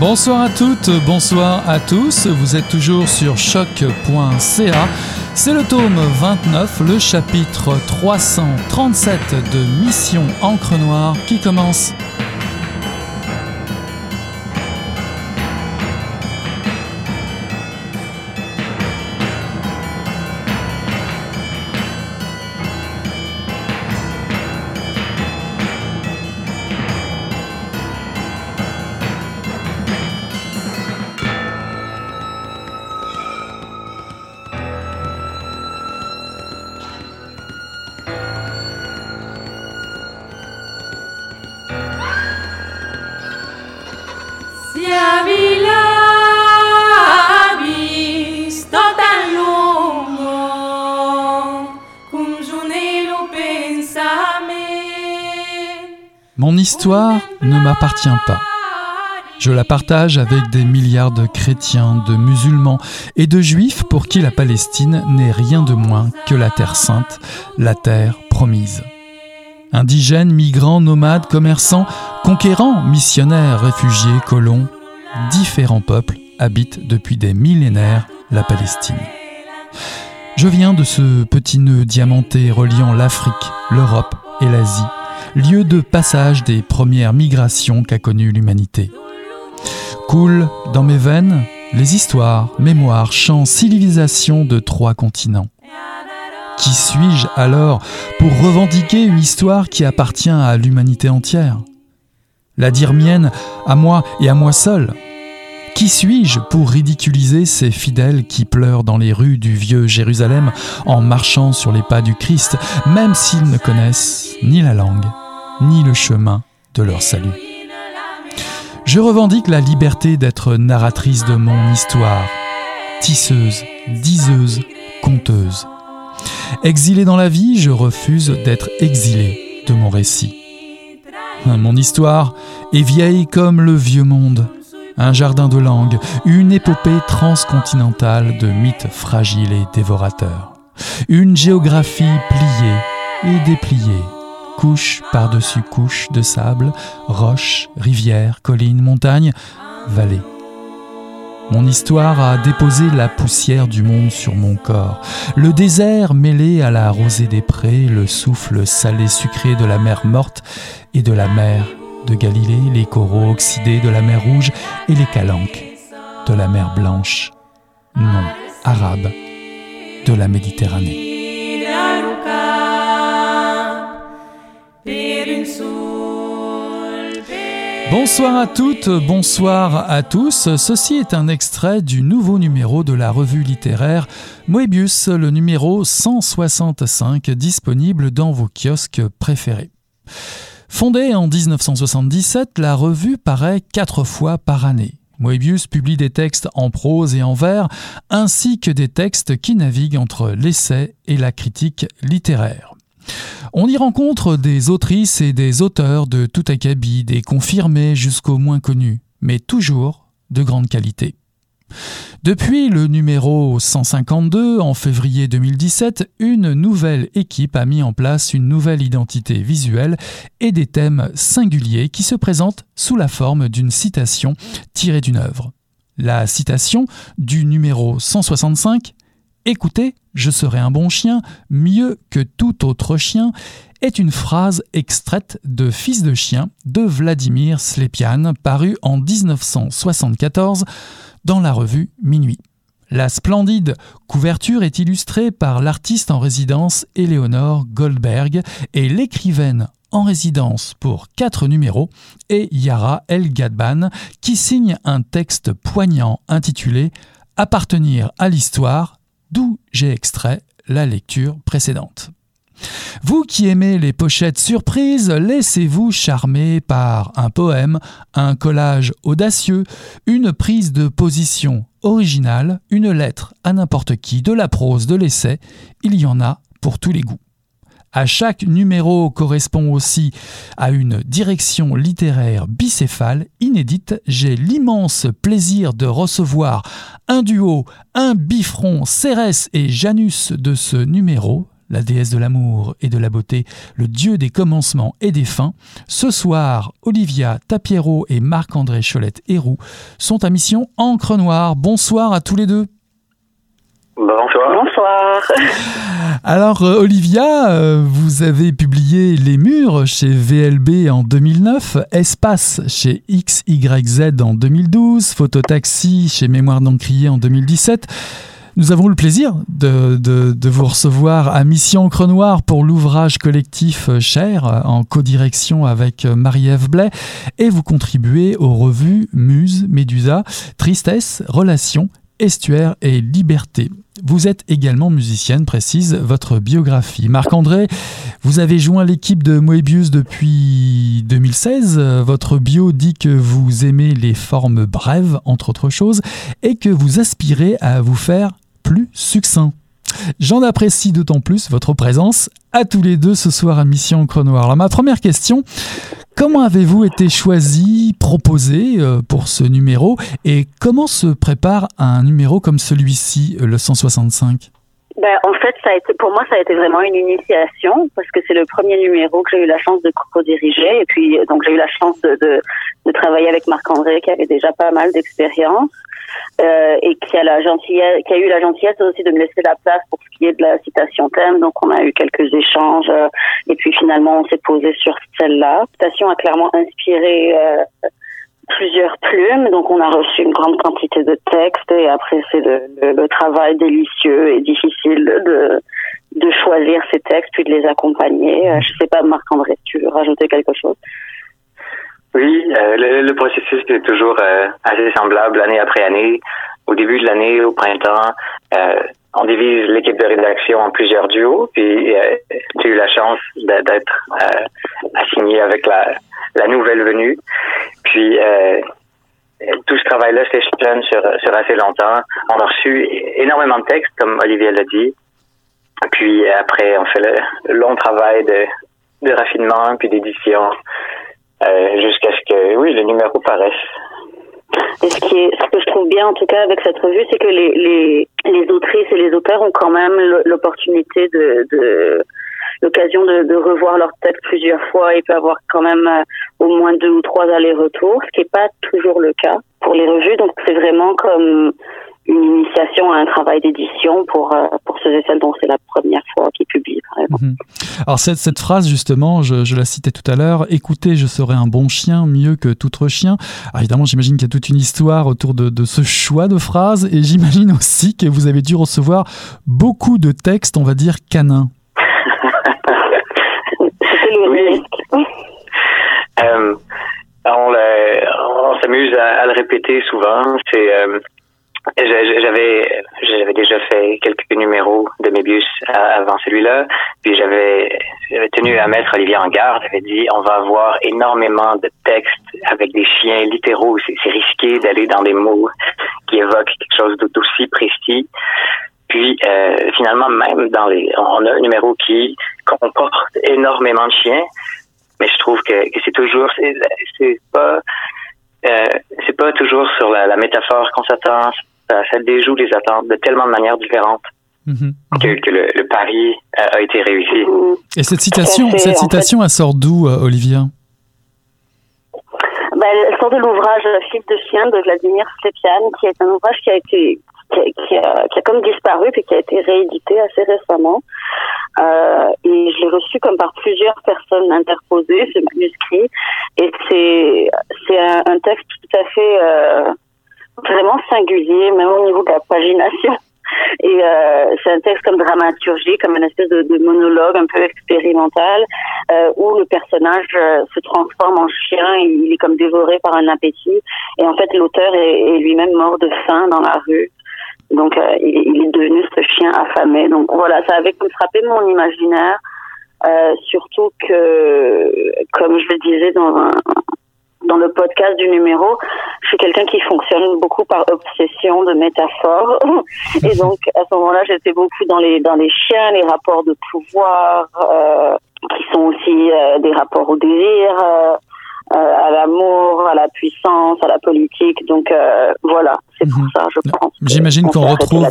Bonsoir à toutes, bonsoir à tous. Vous êtes toujours sur choc.ca. C'est le tome 29, le chapitre 337 de Mission Encre Noire qui commence. Histoire ne m'appartient pas. Je la partage avec des milliards de chrétiens, de musulmans et de juifs pour qui la Palestine n'est rien de moins que la terre sainte, la terre promise. Indigènes, migrants, nomades, commerçants, conquérants, missionnaires, réfugiés, colons, différents peuples habitent depuis des millénaires la Palestine. Je viens de ce petit nœud diamanté reliant l'Afrique, l'Europe et l'Asie lieu de passage des premières migrations qu'a connues l'humanité. Coule dans mes veines les histoires, mémoires, chants, civilisations de trois continents. Qui suis-je alors pour revendiquer une histoire qui appartient à l'humanité entière? La dire mienne à moi et à moi seul qui suis-je pour ridiculiser ces fidèles qui pleurent dans les rues du vieux Jérusalem en marchant sur les pas du Christ, même s'ils ne connaissent ni la langue, ni le chemin de leur salut Je revendique la liberté d'être narratrice de mon histoire, tisseuse, diseuse, conteuse. Exilé dans la vie, je refuse d'être exilé de mon récit. Mon histoire est vieille comme le vieux monde un jardin de langues, une épopée transcontinentale de mythes fragiles et dévorateurs, une géographie pliée et dépliée, couche par-dessus couche de sable, roches, rivières, collines, montagnes, vallées. Mon histoire a déposé la poussière du monde sur mon corps, le désert mêlé à la rosée des prés, le souffle salé sucré de la mer morte et de la mer de Galilée, les coraux oxydés de la mer Rouge et les calanques de la mer Blanche, non arabe, de la Méditerranée. Bonsoir à toutes, bonsoir à tous. Ceci est un extrait du nouveau numéro de la revue littéraire Moebius, le numéro 165, disponible dans vos kiosques préférés. Fondée en 1977, la revue paraît quatre fois par année. Moebius publie des textes en prose et en vers, ainsi que des textes qui naviguent entre l'essai et la critique littéraire. On y rencontre des autrices et des auteurs de tout acabit, des confirmés jusqu'aux moins connus, mais toujours de grande qualité. Depuis le numéro 152 en février 2017, une nouvelle équipe a mis en place une nouvelle identité visuelle et des thèmes singuliers qui se présentent sous la forme d'une citation tirée d'une œuvre. La citation du numéro 165 Écoutez, je serai un bon chien, mieux que tout autre chien, est une phrase extraite de Fils de chien de Vladimir Slepian, paru en 1974 dans la revue Minuit. La splendide couverture est illustrée par l'artiste en résidence Éléonore Goldberg et l'écrivaine en résidence pour quatre numéros est Yara El Gadban qui signe un texte poignant intitulé Appartenir à l'histoire, d'où j'ai extrait la lecture précédente. Vous qui aimez les pochettes surprises, laissez-vous charmer par un poème, un collage audacieux, une prise de position originale, une lettre à n'importe qui, de la prose, de l'essai, il y en a pour tous les goûts. À chaque numéro correspond aussi à une direction littéraire bicéphale inédite. J'ai l'immense plaisir de recevoir un duo, un bifron, Cérès et Janus de ce numéro, la déesse de l'amour et de la beauté, le dieu des commencements et des fins. Ce soir, Olivia Tapiero et Marc-André Cholette-Héroux sont à mission Encre Noire. Bonsoir à tous les deux. Bonsoir. Bonsoir. Alors, euh, Olivia, euh, vous avez publié Les Murs chez VLB en 2009, Espace chez XYZ en 2012, Phototaxi chez Mémoire d'Encrier en 2017. Nous avons le plaisir de, de, vous recevoir à Mission Encre Noire pour l'ouvrage collectif Cher en codirection avec Marie-Ève Blais et vous contribuez aux revues Muse, Médusa, Tristesse, Relations, Estuaire et Liberté. Vous êtes également musicienne, précise votre biographie. Marc-André, vous avez joint l'équipe de Moebius depuis 2016. Votre bio dit que vous aimez les formes brèves, entre autres choses, et que vous aspirez à vous faire plus succinct. J'en apprécie d'autant plus votre présence à tous les deux ce soir à Mission Chronoir. Alors ma première question, comment avez-vous été choisi, proposé euh, pour ce numéro et comment se prépare un numéro comme celui-ci, euh, le 165 ben, en fait, ça a été, pour moi, ça a été vraiment une initiation parce que c'est le premier numéro que j'ai eu la chance de co-diriger. Et puis, donc, j'ai eu la chance de, de, de travailler avec Marc-André qui avait déjà pas mal d'expérience. Euh, et qui a la gentillesse, qui a eu la gentillesse aussi de me laisser la place pour ce qui est de la citation thème. Donc on a eu quelques échanges euh, et puis finalement on s'est posé sur celle-là. La citation a clairement inspiré euh, plusieurs plumes, donc on a reçu une grande quantité de textes et après c'est le, travail délicieux et difficile de de choisir ces textes puis de les accompagner. je sais pas Marc-André, tu veux rajouter quelque chose? Oui, euh, le, processus est toujours euh, assez semblable année après année. Au début de l'année, au printemps, euh, on divise l'équipe de rédaction en plusieurs duos. Puis j'ai eu la chance d'être assigné avec la, la nouvelle venue. Puis tout ce travail-là s'échelonne sur, sur assez longtemps. On a reçu énormément de textes, comme Olivier l'a dit. Puis après, on fait le long travail de, de raffinement puis d'édition. Euh, jusqu'à ce que, oui, le numéro paraisse. Ce que je trouve bien, en tout cas, avec cette revue, c'est que les, les, les autrices et les auteurs ont quand même l'opportunité de, de l'occasion de, revoir leur texte plusieurs fois. Il peut avoir quand même euh, au moins deux ou trois allers-retours, ce qui n'est pas toujours le cas pour les revues. Donc, c'est vraiment comme une initiation à un travail d'édition pour, euh, pour ceux et celles dont c'est la première fois qu'ils publient. Mhm. Alors cette, cette phrase justement, je, la citais tout à l'heure, écoutez, je serai un bon chien mieux que tout autre chien. Alors évidemment, j'imagine qu'il y a toute une histoire autour de ce choix de phrase et j'imagine aussi que vous avez dû recevoir beaucoup de textes, on va dire, canins. Oui. Euh, on, s'amuse à, le répéter souvent. C'est euh, j'avais j'avais déjà fait quelques numéros de Mébius avant celui-là, puis j'avais tenu à mettre Olivier en garde. J'avais dit on va avoir énormément de textes avec des chiens littéraux. C'est risqué d'aller dans des mots qui évoquent quelque chose d'aussi précis. Puis euh, finalement, même dans les, on a un numéro qui comporte énormément de chiens, mais je trouve que, que c'est toujours, c'est pas, euh, c'est pas toujours sur la, la métaphore qu'on s'attend, ça, déjoue les attentes de tellement de manières différentes. Mhm. Que, le, pari a, été réussi. Et cette citation, cette citation, elle sort d'où, euh, Olivia? Ben, Elle sort de l'ouvrage Fils de chien de Vladimir Slepian, qui est un ouvrage qui a été qui a, qui a, comme disparu puis qui a été réédité assez récemment. Euh, et je l'ai reçu comme par plusieurs personnes interposées, ce manuscrit. Et c'est c'est un, un, texte tout à fait euh, vraiment singulier, même au niveau de la pagination. Et euh, c'est un texte comme dramaturgie, comme une espèce de, de monologue un peu expérimental, euh, où le personnage euh, se transforme en chien, il est comme dévoré par un appétit, et en fait l'auteur est, est lui-même mort de faim dans la rue. Donc euh, il, est devenu ce chien affamé. Donc voilà, ça avait comme frappé mon imaginaire, euh, surtout que, comme je le disais dans un, dans le podcast du numéro, je suis quelqu'un qui fonctionne beaucoup par obsession de métaphores. Et donc, à ce moment-là, j'étais beaucoup dans les, dans les chiens, les rapports de pouvoir, euh, qui sont aussi euh, des rapports au désir, euh, à l'amour, à la puissance, à la politique. Donc, voilà, c'est pour mhm. ça, je pense. J'imagine qu'on retrouve,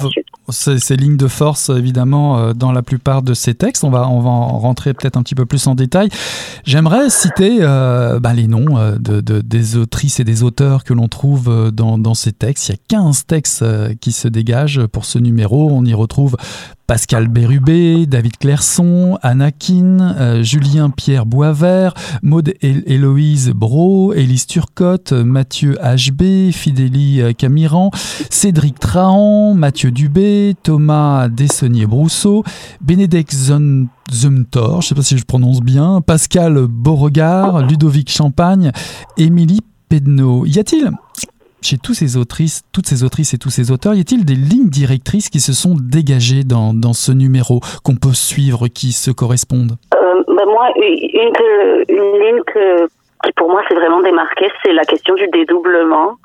ces, lignes de force évidemment dans la plupart de ces textes. On va, en rentrer peut-être un petit peu plus en détail. J'aimerais citer bah, les noms de, des autrices et des auteurs que l'on trouve dans, ces textes. Il y a 15 textes qui se dégagent pour ce numéro. On y retrouve Pascal Bérubé, David Clairson, Anakin, euh, Julien Pierre Boisvert, Maude Héloïse Bro, Élise Turcotte, Mathieu HB, Fidélie euh, Camiran, Cédric Trahan, Mathieu Dubé, Thomas Dessonnier-Brousseau, Bénédicte Zumthor, je ne sais pas si je prononce bien, Pascal Beauregard, Ludovic Champagne, Émilie Pedneau. Y a-t-il chez tous ces autrices, toutes ces autrices et tous ces auteurs, y a-t-il des lignes directrices qui se sont dégagées dans, dans ce numéro qu'on peut suivre, qui se correspondent? Euh, ben Moi, une, ligne qui pour moi s'est vraiment démarquée, c'est la question du dédoublement.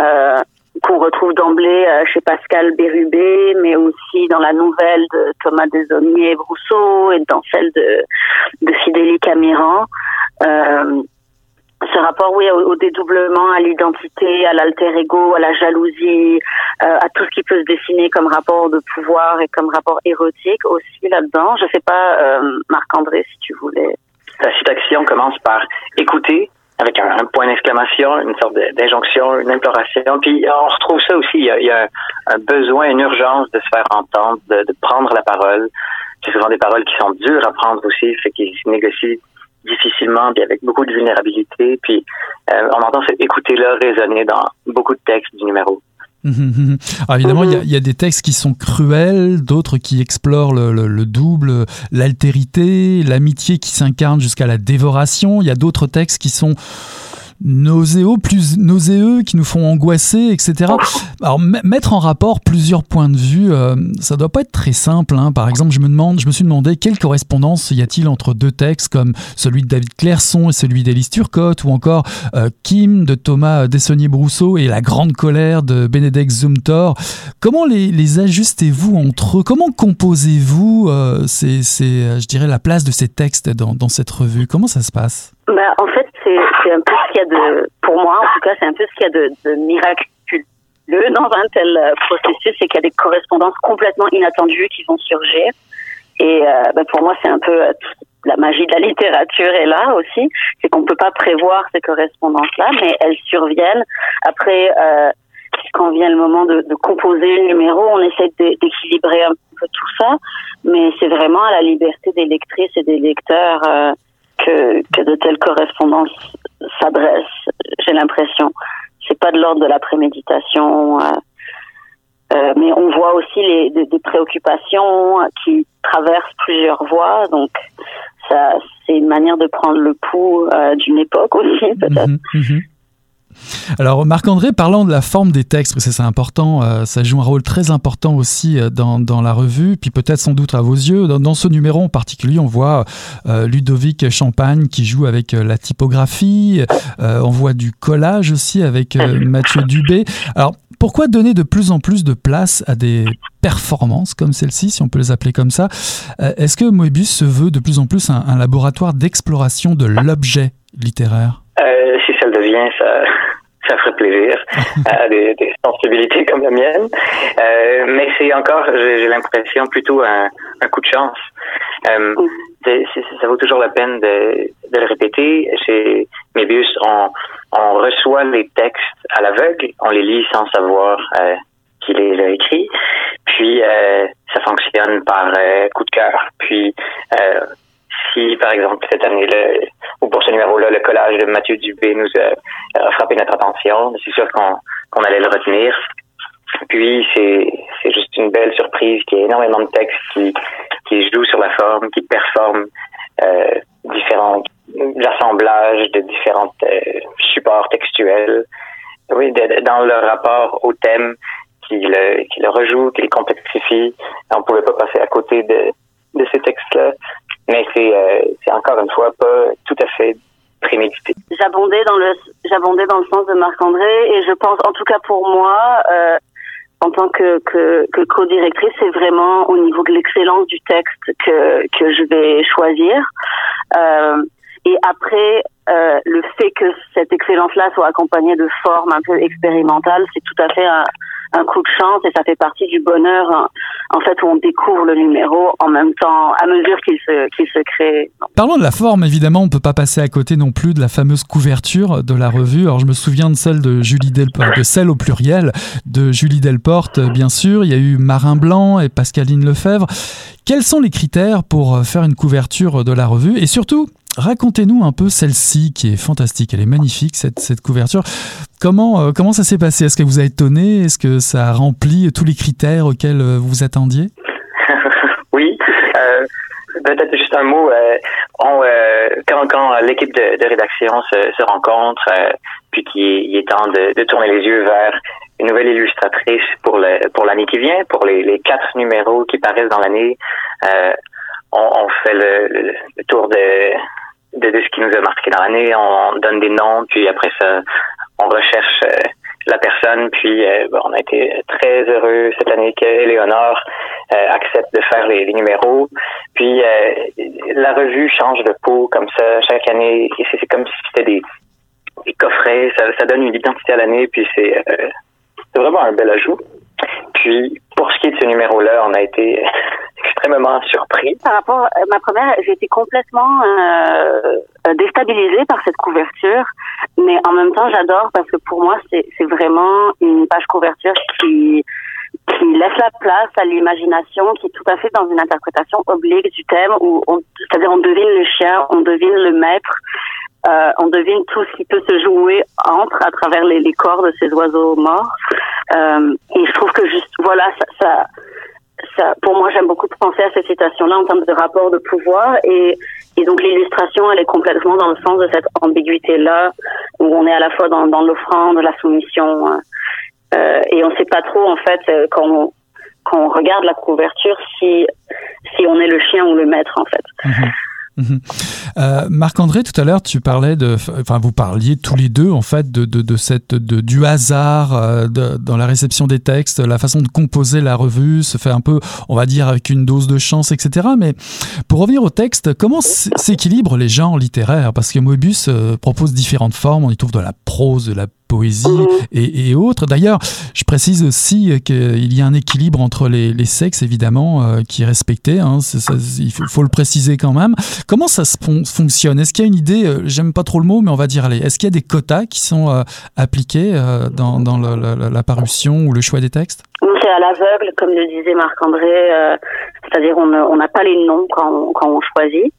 Euh, qu'on retrouve d'emblée euh, chez Pascal Bérubé, mais aussi dans la nouvelle de Thomas Desaulniers Brousseau et dans celle de, de Fidélie Camiran. Euh, ce rapport, oui, au, dédoublement, à l'identité, à l'alter ego, à la jalousie, euh, à tout ce qui peut se dessiner comme rapport de pouvoir et comme rapport érotique aussi là-dedans. Je sais pas, Marc-André, si tu voulais. La citation commence par écouter avec un, point d'exclamation, une sorte d'injonction, une imploration. Puis on retrouve ça aussi. Il y a, un, besoin, une urgence de se faire entendre, de, de prendre la parole. C'est souvent des paroles qui sont dures à prendre aussi, fait qu'ils se négocient difficilement, puis avec beaucoup de vulnérabilité. Puis euh, on entend cette écouter-là résonner dans beaucoup de textes du numéro. Alors évidemment, il y, a des textes qui sont cruels, d'autres qui explorent le, le double, l'altérité, l'amitié qui s'incarne jusqu'à la dévoration. Il y a d'autres textes qui sont nauséeux, plus nauséeux, qui nous font angoisser, etc. Alors mettre en rapport plusieurs points de vue, euh, ça doit pas être très simple. Hein. Par exemple, je me demande, je me suis demandé quelle correspondance y a-t-il entre deux textes comme celui de David Clairson et celui d'Élise Turcotte, ou encore euh, Kim de Thomas Dessonnier-Brousseau et La Grande Colère de Bénédicte Zumthor. Comment les, les ajustez-vous entre eux? Comment composez-vous, euh, je dirais, la place de ces textes dans, dans cette revue? Comment ça se passe? Bah, En fait, c'est un peu ce qu'il y a de, pour moi en tout cas, c'est un peu ce qu'il y a de, de miraculeux dans un tel euh, processus, c'est qu'il y a des correspondances complètement inattendues qui vont surgir. Et euh, ben pour moi, c'est un peu euh, la magie de la littérature est là aussi, c'est qu'on ne peut pas prévoir ces correspondances-là, mais elles surviennent. Après, euh, quand vient le moment de, de composer le numéro, on essaie d'équilibrer un peu tout ça, mais c'est vraiment à la liberté des lectrices et des lecteurs euh, que, de telles correspondances s'adressent, j'ai l'impression. C'est pas de l'ordre de la préméditation, euh, euh, mais on voit aussi des, préoccupations qui traversent plusieurs voies, donc ça, c'est une manière de prendre le pouls euh, d'une époque aussi, peut-être. Mhm, mhm. Alors Marc-André, parlant de la forme des textes, parce que c'est important, euh, ça joue un rôle très important aussi euh, dans, dans la revue, puis peut-être sans doute à vos yeux. Dans, ce numéro en particulier, on voit euh, Ludovic Champagne qui joue avec la typographie, on voit du collage aussi avec Mathieu Dubé. Alors pourquoi donner de plus en plus de place à des performances comme celle-ci, si on peut les appeler comme ça? Est-ce que Moebius se veut de plus en plus un, un laboratoire d'exploration de l'objet littéraire? Si ça le devient, ça ça ferait plaisir à des, des, sensibilités comme la mienne. Euh, mais c'est encore, j'ai l'impression, plutôt un, un, coup de chance. Euh, ça vaut toujours la peine de, de le répéter. Chez Mébius, on, on reçoit les textes à l'aveugle, on les lit sans savoir euh, qui les a écrits. Puis, euh, ça fonctionne par euh, coup de cœur. Puis, euh, si, par exemple, cette année-là, ou pour ce numéro-là, le collage de Mathieu Dubé nous a, frappé notre attention, c'est sûr qu'on allait le retenir. Puis, c'est juste une belle surprise qu'il y ait énormément de textes qui, jouent sur la forme, qui performent euh, différents assemblages de différents euh, supports textuels. Oui, dans le rapport au thème, qui le, rejoue, qui le complexifie. On pouvait pas passer à côté de ces textes-là mais euh, c'est encore une fois pas tout à fait prémédité. J'abondais dans le j'abondais dans le sens de Marc-André et je pense en tout cas pour moi euh, en tant que que, que co-directrice c'est vraiment au niveau de l'excellence du texte que que je vais choisir euh, et après le fait que cette excellence là soit accompagnée de formes un peu expérimentales c'est tout à fait un, un coup de chance et ça fait partie du bonheur en fait où on découvre le numéro en même temps à mesure qu'il se qu'il se crée. Parlons de la forme évidemment, on peut pas passer à côté non plus de la fameuse couverture de la revue. Alors je me souviens de celle de Julie Delporte, de celle au pluriel de Julie Delporte bien sûr, il y a eu Marin Blanc et Pascaline Lefebvre. Quels sont les critères pour faire une couverture de la revue? Et surtout Racontez-nous un peu celle-ci qui est fantastique, elle est magnifique cette, cette couverture. Comment, euh, comment ça s'est passé? Est-ce que vous avez étonné? Est-ce que ça a rempli tous les critères auxquels euh, vous attendiez? Oui. Euh, Peut-être juste un mot. Euh, on, quand, quand l'équipe de, de, rédaction se, se rencontre, puis qu'il est temps de, de, tourner les yeux vers une nouvelle illustratrice pour le pour l'année qui vient, pour les, les, quatre numéros qui paraissent dans l'année, on, on, fait le, le tour de, de, ce qui nous a marqué dans l'année. On donne des noms, puis après ça, on recherche euh, la personne. Puis euh, on a été très heureux cette année qu'Éléonore euh, accepte de faire les, numéros. Puis euh, la revue change de peau comme ça chaque année. C'est comme si c'était des, coffrets. Ça, donne une identité à l'année. Puis c'est vraiment un bel ajout. Puis pour ce qui est de ce numéro-là, on a été extrêmement surpris. Par rapport à ma première, j'ai été complètement euh, déstabilisée par cette couverture, mais en même temps, j'adore parce que pour moi, c'est vraiment une page couverture qui qui laisse la place à l'imagination, qui est tout à fait dans une interprétation oblique du thème, où c'est-à-dire on devine le chien, on devine le maître, euh, on devine tout ce qui peut se jouer entre à travers les, les corps de ces oiseaux morts. Euh, et je trouve que juste voilà ça, ça ça, pour moi, j'aime beaucoup penser à cette citation-là en termes de rapport de pouvoir et, et donc l'illustration, elle est complètement dans le sens de cette ambiguïté-là où on est à la fois dans, dans l'offrande, la soumission euh, et on ne sait pas trop en fait euh, quand on, quand on regarde la couverture si si on est le chien ou le maître en fait. Mm-hmm. Mhm. Euh, Marc-André, tout à l'heure, tu parlais de, enfin, vous parliez tous les deux en fait de, de, cette, de, du hasard euh, dans la réception des textes, la façon de composer la revue se fait un peu, on va dire, avec une dose de chance, etc. Mais pour revenir au texte, comment s'équilibrent les genres littéraires? Parce que Moebius euh, propose différentes formes. On y trouve de la prose, de la poésie mhm. et, et, autres. D'ailleurs, je précise aussi qu'il y a un équilibre entre les, les sexes, évidemment, euh, qui est respecté. Hein, ça, il faut, faut, le préciser quand même. Comment ça se fonctionne? Est-ce qu'il y a une idée, euh, j'aime pas trop le mot, mais on va dire, allez, est-ce qu'il y a des quotas qui sont euh, appliqués dans, dans le, le, la parution ou le choix des textes? C'est à l'aveugle, comme le disait Marc-André, c'est-à-dire on n'a pas les noms quand on, quand on choisit.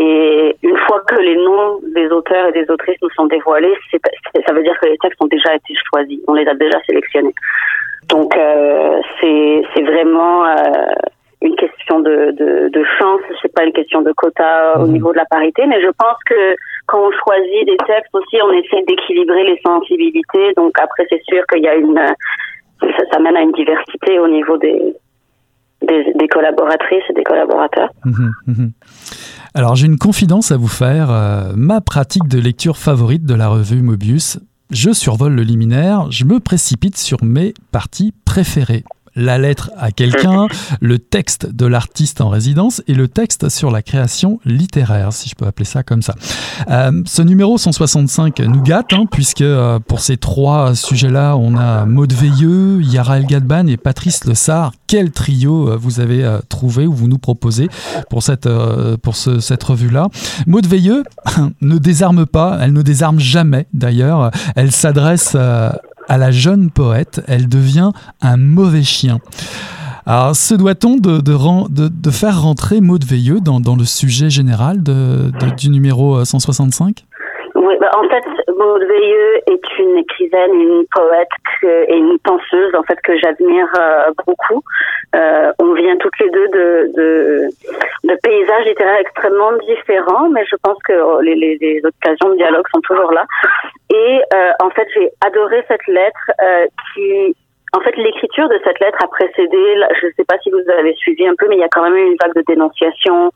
Et une fois que les noms des auteurs et des autrices nous sont dévoilés, c'est, ça veut dire que les textes ont déjà été choisis, on les a déjà sélectionnés. Donc euh, c'est, c'est vraiment euh, une question de, de, de chance, c'est pas une question de quota au mmh. niveau de la parité, mais je pense que quand on choisit des textes aussi, on essaie d'équilibrer les sensibilités. Donc après, c'est sûr qu'il y a une ça, ça mène à une diversité au niveau des, des, des collaboratrices et des collaborateurs. Mmh, mmh. Alors j'ai une confidence à vous faire. Euh, ma pratique de lecture favorite de la revue Mobius, je survole le liminaire, je me précipite sur mes parties préférées la lettre à quelqu'un, le texte de l'artiste en résidence et le texte sur la création littéraire, si je peux appeler ça comme ça. Euh, ce numéro 165 nous gâte, hein, puisque euh, pour ces trois sujets-là, on a Maud Veilleux, Yara El Gadban et Patrice Le Sar. Quel trio euh, vous avez trouvé ou vous nous proposez pour cette, pour ce, cette revue-là? Maud Veilleux ne désarme pas, elle ne désarme jamais d'ailleurs. Elle s'adresse à la jeune poète, elle devient un mauvais chien. Alors, se doit-on de, faire rentrer Maud Veilleux dans, dans le sujet général du numéro 165 Oui, bah en fait, Maud Veilleux est une écrivaine, une poète que, et une penseuse en fait que j'admire euh, beaucoup. Euh, on vient toutes les deux de, de, de, paysages littéraires extrêmement différents, mais je pense que les, les, les occasions de dialogue sont toujours là. Et euh, en fait, j'ai adoré cette lettre euh, qui en fait, l'écriture de cette lettre a précédé, je ne sais pas si vous avez suivi un peu, mais il y a quand même eu une vague de dénonciation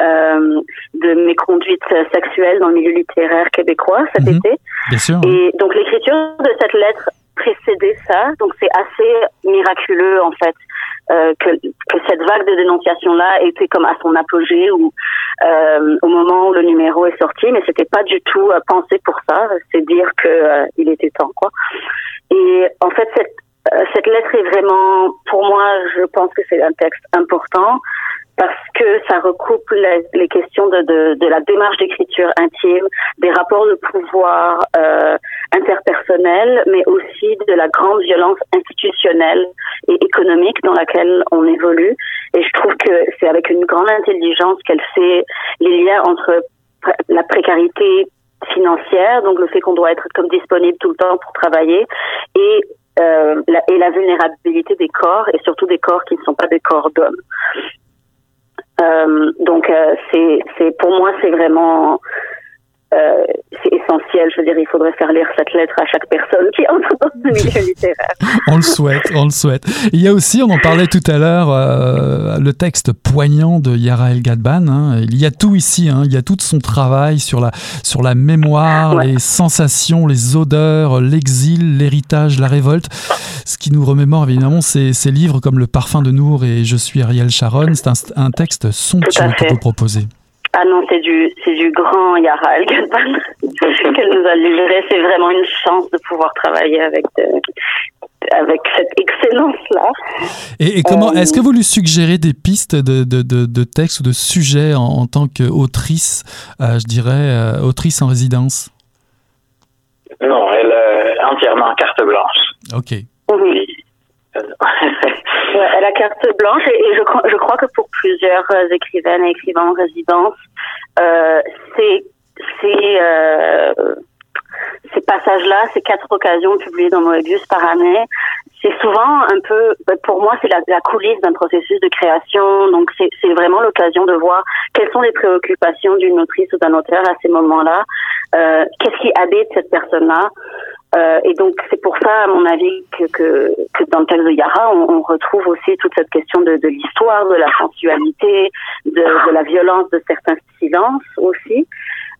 euh, de méconduite sexuelle dans le milieu littéraire québécois cet Mhm. été. Bien sûr. Et donc l'écriture de cette lettre précédait ça, donc c'est assez miraculeux en fait euh, que, que cette vague de dénonciation là était comme à son apogée ou euh, au moment où le numéro est sorti, mais c'était pas du tout pensé pour ça. C'est dire que il était temps quoi. Et en fait cette cette lettre est vraiment, pour moi, je pense que c'est un texte important parce que ça recoupe les, questions de, la démarche d'écriture intime, des rapports de pouvoir euh, interpersonnels, mais aussi de la grande violence institutionnelle et économique dans laquelle on évolue. Et je trouve que c'est avec une grande intelligence qu'elle fait les liens entre la précarité financière, donc le fait qu'on doit être comme disponible tout le temps pour travailler, et euh, et la vulnérabilité des corps, et surtout des corps qui ne sont pas des corps d'hommes. Euh, donc euh, c'est pour moi c'est vraiment euh, c'est essentiel. Je veux dire, il faudrait faire lire cette lettre à chaque personne qui entre dans le milieu littéraire. on le souhaite, on le souhaite. Il y a aussi, on en parlait tout à l'heure, euh, le texte poignant de Yara El Gadban. Hein. Il y a tout ici, hein. il y a tout son travail sur la, sur la mémoire, les sensations, les odeurs, l'exil, l'héritage, la révolte. Ce qui nous remémore évidemment ces, ces livres comme Le parfum de Nour et Je suis Ariel Sharon. C'est un, un texte somptueux que vous proposez. Ah non, c'est du, c'est du grand Yara El qu'elle nous a livré. C'est vraiment une chance de pouvoir travailler avec, euh, avec cette excellence-là. Et, comment, est-ce que vous lui suggérez des pistes de, de, de, de textes ou de sujets en, tant qu'autrice, euh, je dirais, euh, autrice en résidence? Non, elle est entièrement carte blanche. Ok. Oui. elle a carte blanche et, je, crois, je crois que pour plusieurs euh, écrivaines et écrivains en résidence, euh, c'est euh, ces passages-là, ces quatre occasions publiées dans Moebius par année, c'est souvent un peu, ben, pour moi, c'est la, la, coulisse d'un processus de création. Donc, c'est vraiment l'occasion de voir quelles sont les préoccupations d'une autrice ou d'un auteur à ces moments-là. Euh, Qu'est-ce qui habite cette personne-là? Euh, et donc c'est pour ça, à mon avis, que, que, que dans le texte de Yara, on, on, retrouve aussi toute cette question de, de l'histoire, de la sensualité, de, de, la violence de certains silences aussi,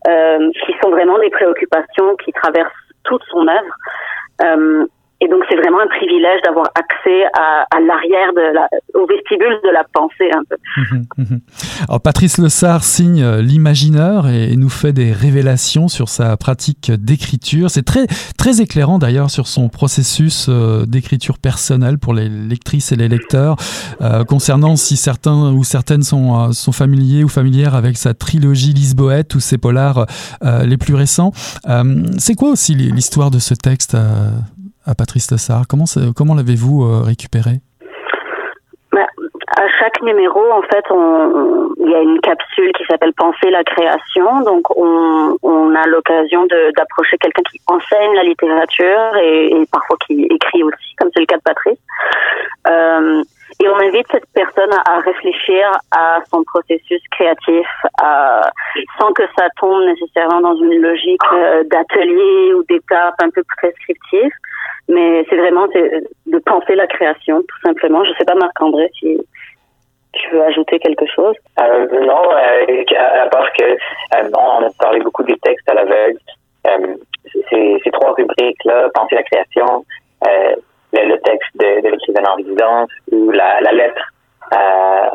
euh, qui sont vraiment des préoccupations qui traversent toute son œuvre. Euh, et donc c'est vraiment un privilège d'avoir accès à, à l'arrière de la, au vestibule de la pensée un peu. Mhm, mhm. Alors Patrice Lessard signe euh, l'Imagineur et nous fait des révélations sur sa pratique d'écriture. C'est très très éclairant d'ailleurs sur son processus euh, d'écriture personnelle pour les lectrices et les lecteurs euh, concernant si certains ou certaines sont euh, sont familiers ou familières avec sa trilogie Lisboète ou ses polars les plus récents. C'est quoi aussi l'histoire de ce texte à Patrice Lessard. Comment, comment l'avez-vous euh, récupéré? Bah, à chaque numéro, en fait, on, il y a une capsule qui s'appelle Penser la création. Donc, on, a l'occasion d'approcher quelqu'un qui enseigne la littérature et, parfois qui écrit aussi, comme c'est le cas de Patrice. Euh, et on invite cette personne à, réfléchir à son processus créatif, sans que ça tombe nécessairement dans une logique euh, d'atelier ou d'étape un peu prescriptive. Mais c'est vraiment de penser la création, tout simplement. Je sais pas, Marc-André, si tu veux ajouter quelque chose euh, Non, euh, à, part que euh, on a parlé beaucoup des textes à l'aveugle. Euh, ces, ces trois rubriques-là, penser la création, euh, le, le, texte de, de l'écrivain en résidence ou la, la lettre à,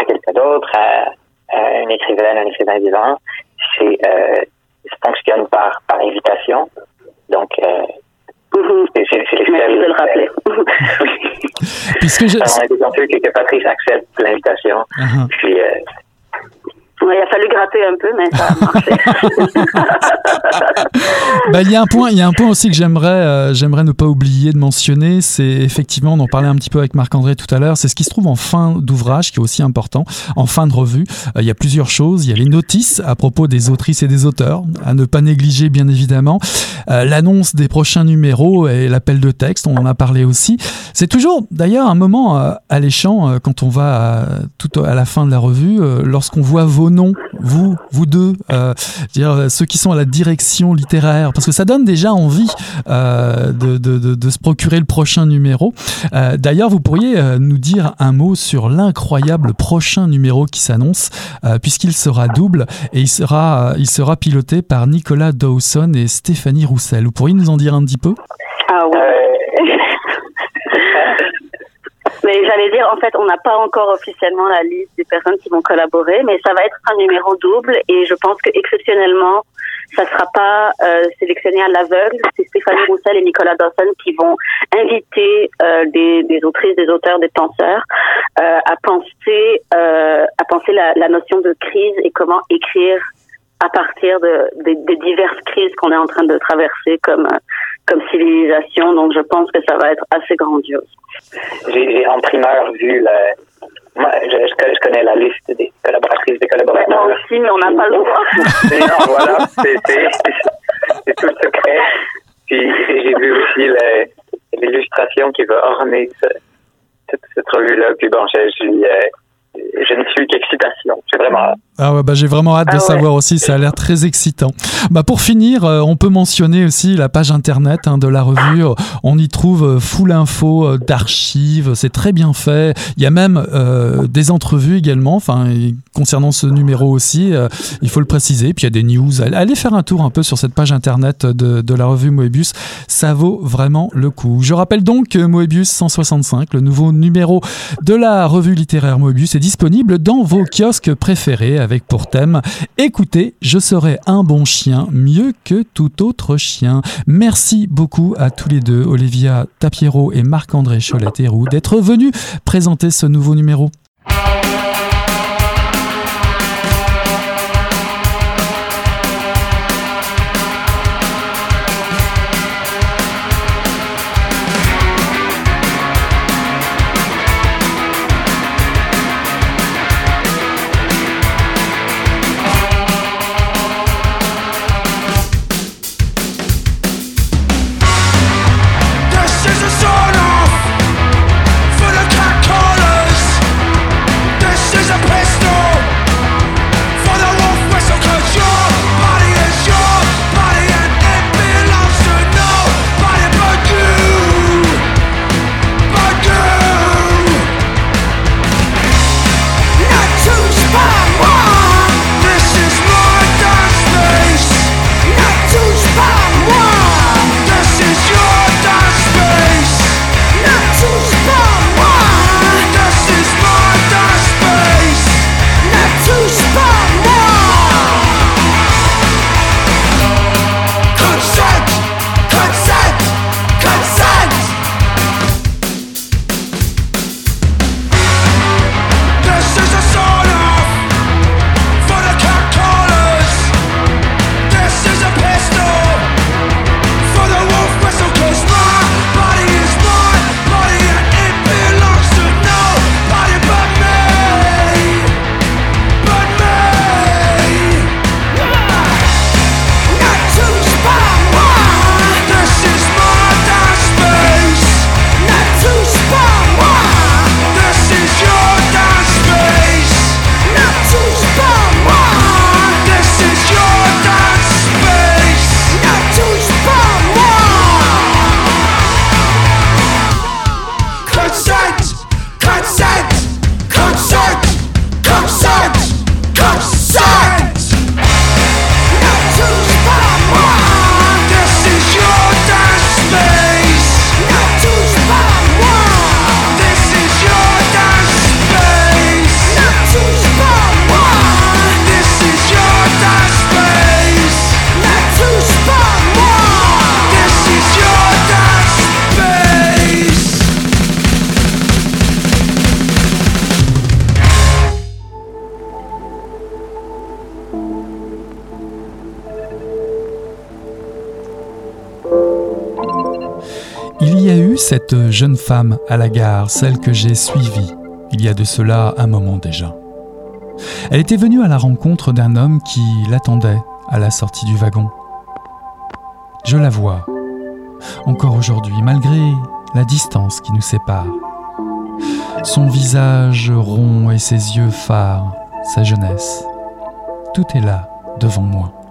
à quelqu'un d'autre, à, à, une écrivaine, un écrivain vivant, c'est fonctionne par par invitation. Donc Merci de le rappeler. Puisque je... on a été confiants que Patrice accepte l'invitation. Uh -huh. Puis, euh, il a fallu gratter un peu, mais bah, il y a un point, il y a un point aussi que j'aimerais, euh, j'aimerais ne pas oublier de mentionner. C'est effectivement, on en parlait un petit peu avec Marc-André tout à l'heure. C'est ce qui se trouve en fin d'ouvrage, qui est aussi important, en fin de revue. Euh, il y a plusieurs choses. Il y a les notices à propos des autrices et des auteurs, à ne pas négliger, bien évidemment. Euh, l'annonce des prochains numéros et l'appel de texte, on en a parlé aussi. C'est toujours, d'ailleurs, un moment alléchant quand on va tout à la fin de la revue, lorsqu'on voit vos noms, vous, vous deux, euh, dire ceux qui sont à la direction littéraire, parce que ça donne déjà envie euh, de, de, de, de, se procurer le prochain numéro. Euh, D'ailleurs, vous pourriez euh, nous dire un mot sur l'incroyable prochain numéro qui s'annonce, euh, puisqu'il sera double et il sera, euh, il sera piloté par Nicolas Dawson et Stéphanie Roussel. Vous pourriez nous en dire un petit peu? Ah ouais. Mais j'allais dire, en fait, on n'a pas encore officiellement la liste des personnes qui vont collaborer, mais ça va être un numéro double et je pense que exceptionnellement, ça sera pas euh, sélectionné à l'aveugle. C'est Stéphanie Roussel et Nicolas Dawson qui vont inviter euh, des, des, autrices, des auteurs, des penseurs euh, à penser, euh, à penser la, la, notion de crise et comment écrire à partir de, des diverses crises qu'on est en train de traverser comme comme civilisation. Donc, je pense que ça va être assez grandiose. J'ai en primeur vu la, moi, je, je, connais la liste des collaboratrices, des collaborateurs. Moi aussi, mais on n'a pas le droit. non, voilà, c'est tout le secret. Puis j'ai vu aussi l'illustration qui va orner cette, cette revue-là. Puis bon, je, je, je ne suis qu'excitation. J'ai vraiment. Ah ouais, bah j'ai vraiment hâte de ah savoir aussi, ça a l'air très excitant. Bah pour finir, euh, on peut mentionner aussi la page internet hein, de la revue. On y trouve euh, full info euh, d'archives, c'est très bien fait. Il y a même des entrevues également, enfin concernant ce numéro aussi, il faut le préciser. Puis il y a des news. Allez faire un tour un peu sur cette page internet de, de la revue Moebius, ça vaut vraiment le coup. Je rappelle donc que Moebius 165, le nouveau numéro de la revue littéraire Moebius, est disponible dans vos kiosques préférés avec pour thème Écoutez, je serai un bon chien, mieux que tout autre chien. Merci beaucoup à tous les deux, Olivia Tapiero et Marc-André Cholet-Héroux, d'être venus présenter ce nouveau numéro. Jeune femme à la gare, celle que j'ai suivie il y a de cela un moment déjà. Elle était venue à la rencontre d'un homme qui l'attendait à la sortie du wagon. Je la vois, encore aujourd'hui, malgré la distance qui nous sépare. Son visage rond et ses yeux phares, sa jeunesse, tout est là devant moi.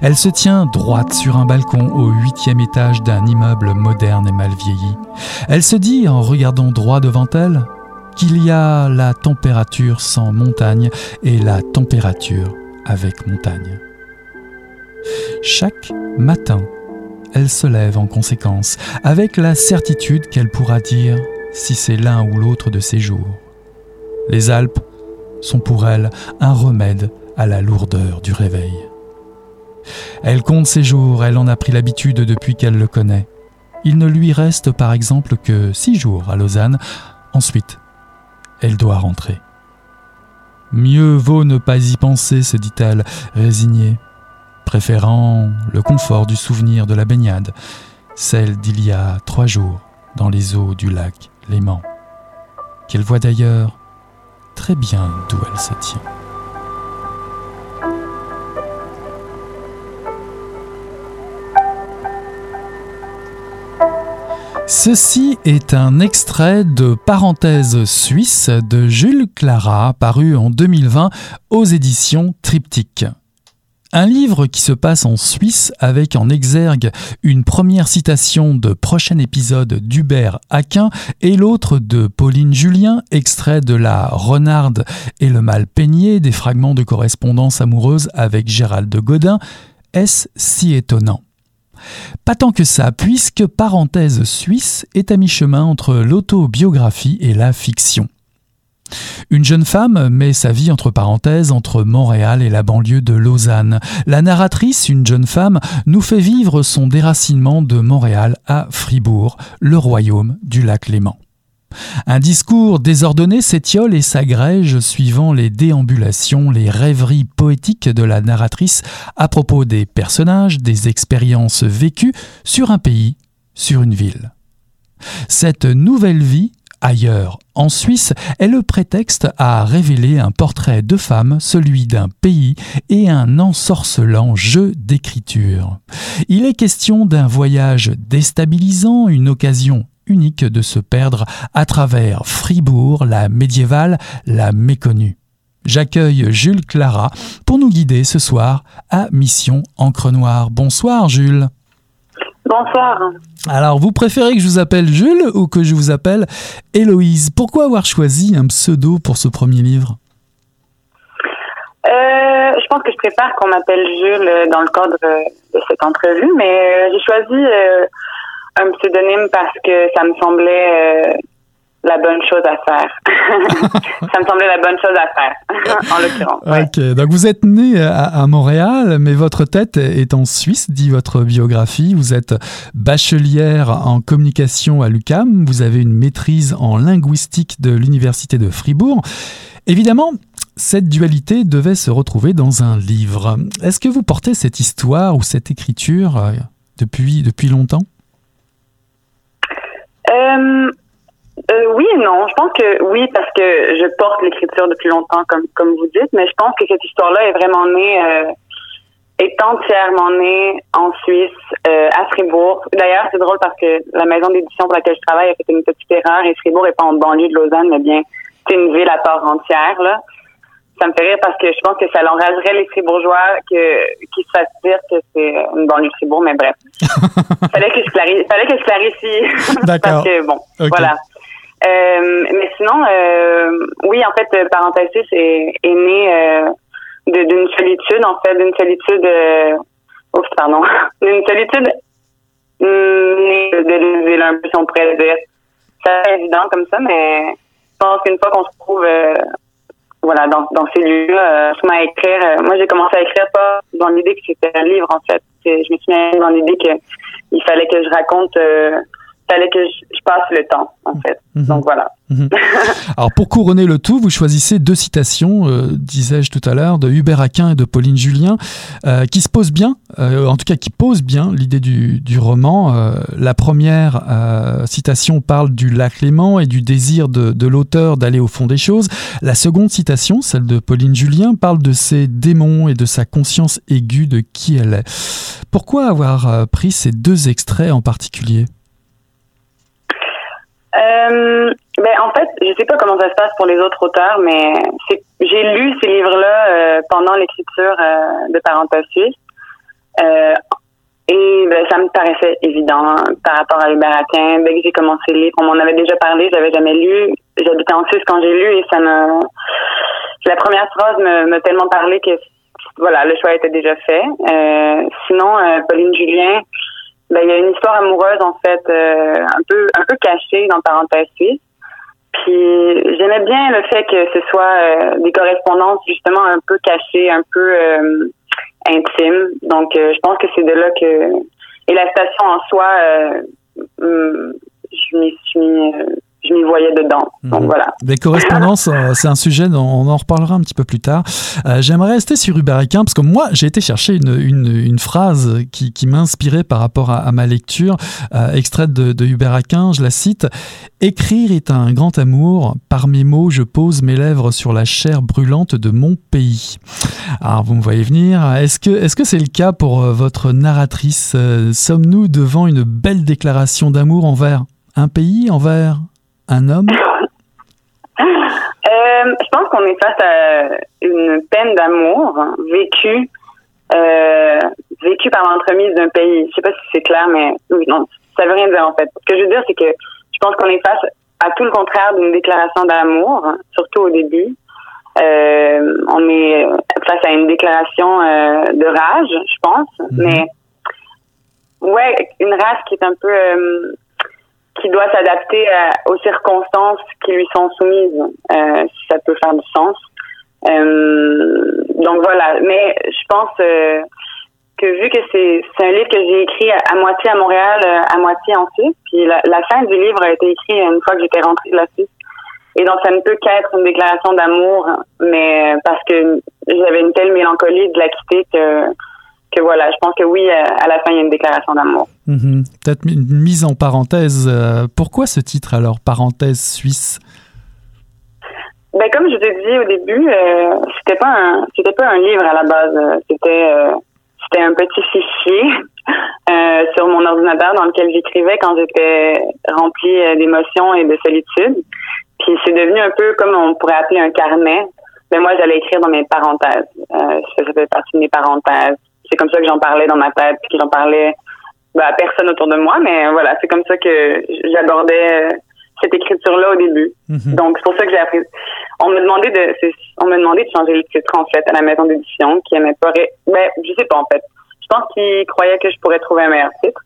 Elle se tient droite sur un balcon au huitième étage d'un immeuble moderne et mal vieilli. Elle se dit, en regardant droit devant elle, qu'il y a la température sans montagne et la température avec montagne. Chaque matin, elle se lève en conséquence, avec la certitude qu'elle pourra dire si c'est l'un ou l'autre de ses jours. Les Alpes sont pour elle un remède à la lourdeur du réveil. Elle compte ses jours, elle en a pris l'habitude depuis qu'elle le connaît. Il ne lui reste par exemple que six jours à Lausanne. Ensuite, elle doit rentrer. Mieux vaut ne pas y penser, se dit-elle, résignée, préférant le confort du souvenir de la baignade, celle d'il y a trois jours dans les eaux du lac Léman, qu'elle voit d'ailleurs très bien d'où elle se tient. Ceci est un extrait de Parenthèse suisse de Jules Clara, paru en 2020 aux éditions Triptyque. Un livre qui se passe en Suisse avec en exergue une première citation de prochain épisode d'Hubert Aquin et l'autre de Pauline Julien, extrait de la Renarde et le mal peigné, des fragments de correspondance amoureuse avec Gérald de Godin. Est-ce si étonnant? Pas tant que ça, puisque Parenthèse suisse est à mi-chemin entre l'autobiographie et la fiction. Une jeune femme met sa vie entre parenthèses entre Montréal et la banlieue de Lausanne. La narratrice, une jeune femme, nous fait vivre son déracinement de Montréal à Fribourg, le royaume du lac Léman. Un discours désordonné s'étiole et s'agrège suivant les déambulations, les rêveries poétiques de la narratrice à propos des personnages, des expériences vécues sur un pays, sur une ville. Cette nouvelle vie, ailleurs, en Suisse, est le prétexte à révéler un portrait de femme, celui d'un pays, et un ensorcelant jeu d'écriture. Il est question d'un voyage déstabilisant, une occasion unique de se perdre à travers Fribourg, la médiévale, la méconnue. J'accueille Jules Clara pour nous guider ce soir à Mission Encre Noire. Bonsoir Jules. Bonsoir. Alors, vous préférez que je vous appelle Jules ou que je vous appelle Héloïse? Pourquoi avoir choisi un pseudo pour ce premier livre? Euh, Je pense que je préfère qu'on m'appelle Jules dans le cadre de cette entrevue, mais j'ai choisi euh, un pseudonyme parce que ça me semblait euh, la bonne chose à faire. ça me semblait la bonne chose à faire, en l'occurrence. Ok, donc vous êtes né à, Montréal, mais votre tête est en Suisse, dit votre biographie. Vous êtes bachelière en communication à l'UCAM, vous avez une maîtrise en linguistique de l'Université de Fribourg. Évidemment, cette dualité devait se retrouver dans un livre. Est-ce que vous portez cette histoire ou cette écriture euh, depuis, depuis longtemps? Euh, euh, oui et non. Je pense que oui parce que je porte l'écriture depuis longtemps, comme comme vous dites, mais je pense que cette histoire-là est vraiment née, euh, est entièrement née en Suisse, à Fribourg. D'ailleurs, c'est drôle parce que la maison d'édition pour laquelle je travaille a fait une petite erreur et Fribourg est pas en banlieue de Lausanne, mais bien c'est une ville à part entière là ça me fait rire parce que je pense que ça l'enragerait les Fribourgeois que, qui se fassent dire que c'est une banlieue de Fribourg, mais bref. fallait que je clarifie, fallait que je clarifie. D'accord. parce que, bon, voilà. Euh, mais sinon, euh, oui, en fait, parenthèse est, est né euh, d'une solitude, en fait, d'une solitude, euh, ouf, pardon, d'une solitude née de l'île, un peu, si on pourrait dire. C'est évident comme ça, mais je pense qu'une fois qu'on se trouve euh, voilà, dans, dans ces lieux-là, euh, à écrire. Euh, moi, j'ai commencé à écrire pas dans l'idée que c'était un livre, en fait. Je me suis mis dans l'idée qu'il fallait que je raconte euh, fallait que je, passe le temps, en fait. Mhm. Donc voilà. Mhm. Alors pour couronner le tout, vous choisissez deux citations, euh, disais-je tout à l'heure, de Hubert Aquin et de Pauline Julien, euh, qui se posent bien, euh, en tout cas qui posent bien l'idée du, du, roman. la première citation parle du lac Léman et du désir de, de l'auteur d'aller au fond des choses. La seconde citation, celle de Pauline Julien, parle de ses démons et de sa conscience aiguë de qui elle est. Pourquoi avoir pris ces deux extraits en particulier? Euh, ben en fait, je sais pas comment ça se passe pour les autres auteurs, mais j'ai lu ces livres-là euh, pendant l'écriture euh, de Parenthèse Suisse. Euh, et ben, ça me paraissait évident par rapport à Hubert. Dès que j'ai commencé le livre, on m'en avait déjà parlé, j'avais jamais lu. J'habitais en Suisse quand j'ai lu et ça me... La première phrase m'a tellement parlé que voilà, le choix était déjà fait. Euh, sinon, Pauline Julien, ben, il y a une histoire amoureuse en fait euh, un peu un peu cachée dans parenthèse suisse. Puis j'aimais bien le fait que ce soit euh, des correspondances justement un peu cachées, un peu euh, intime. Donc, je pense que c'est de là que et la station en soi, hum, je m'y suis je m'y voyais dedans. Donc mhm. voilà. Les correspondances, euh, c'est un sujet dont on en reparlera un petit peu plus tard. Euh, j'aimerais rester sur Hubert parce que moi, j'ai été chercher une, une, une phrase qui, qui m'inspirait par rapport à, ma lecture, euh, extraite de, de Hubert Je la cite Écrire est un grand amour. Par mes mots, je pose mes lèvres sur la chair brûlante de mon pays. Alors, vous me voyez venir. Est-ce que est-ce que c'est le cas pour votre narratrice? Sommes-nous devant une belle déclaration d'amour envers un pays, envers un homme? Euh, Je pense qu'on est face à une peine d'amour vécue euh, vécue par l'entremise d'un pays. Je sais pas si c'est clair, mais non, ça veut rien dire en fait. Ce que je veux dire, c'est que je pense qu'on est face à tout le contraire d'une déclaration d'amour, surtout au début. Euh, on est face à une déclaration de rage, je pense, mhm. mais ouais, une rage qui est un peu qui doit s'adapter aux circonstances qui lui sont soumises, euh, si ça peut faire du sens. Euh, donc voilà, mais je pense euh, que vu que c'est un livre que j'ai écrit à, moitié à Montréal, à moitié en Suisse, puis la, fin du livre a été écrite une fois que j'étais rentrée de la Suisse. Et donc ça ne peut qu'être une déclaration d'amour, mais parce que j'avais une telle mélancolie de la quitter que que voilà, je pense que oui, euh, à la fin, il y a une déclaration d'amour. Mhm. Peut-être une mise en parenthèse. Euh, pourquoi ce titre alors, parenthèse suisse? Ben, comme je t'ai dit au début, euh, c'était pas un c'était pas un livre à la base. C'était c'était un petit fichier sur mon ordinateur dans lequel j'écrivais quand j'étais remplie d'émotions et de solitude. Puis c'est devenu un peu comme on pourrait appeler un carnet. Mais ben, moi, j'allais écrire dans mes parenthèses. ça faisait partie de mes parenthèses c'est comme ça que j'en parlais dans ma tête, puis que j'en parlais bah, à personne autour de moi. Mais voilà, c'est comme ça que j'abordais euh, cette écriture-là au début. Mhm. Donc c'est pour ça que j'ai appris. On me demandait de, on me demandait de changer le titre en fait à la maison d'édition, qui aimait pas. Ben je sais pas en fait. Je pense qu'ils croyaient que je pourrais trouver un meilleur titre,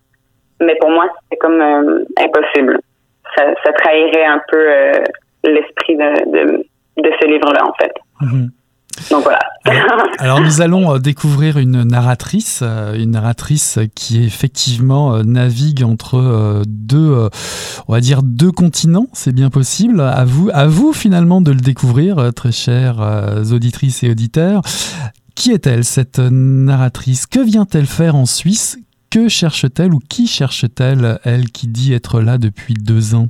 mais pour moi c'était comme euh, impossible. Ça, ça, trahirait un peu euh, l'esprit de, de, de, ce livre-là en fait. Mhm. Donc voilà. Alors, nous allons euh, découvrir une narratrice, euh, une narratrice qui effectivement euh, navigue entre deux, on va dire deux continents, c'est bien possible. À vous, à vous finalement de le découvrir, très chères auditrices et auditeurs. Qui est-elle cette narratrice? Que vient-elle faire en Suisse? Que cherche-t-elle ou qui cherche-t-elle, elle qui dit être là depuis deux ans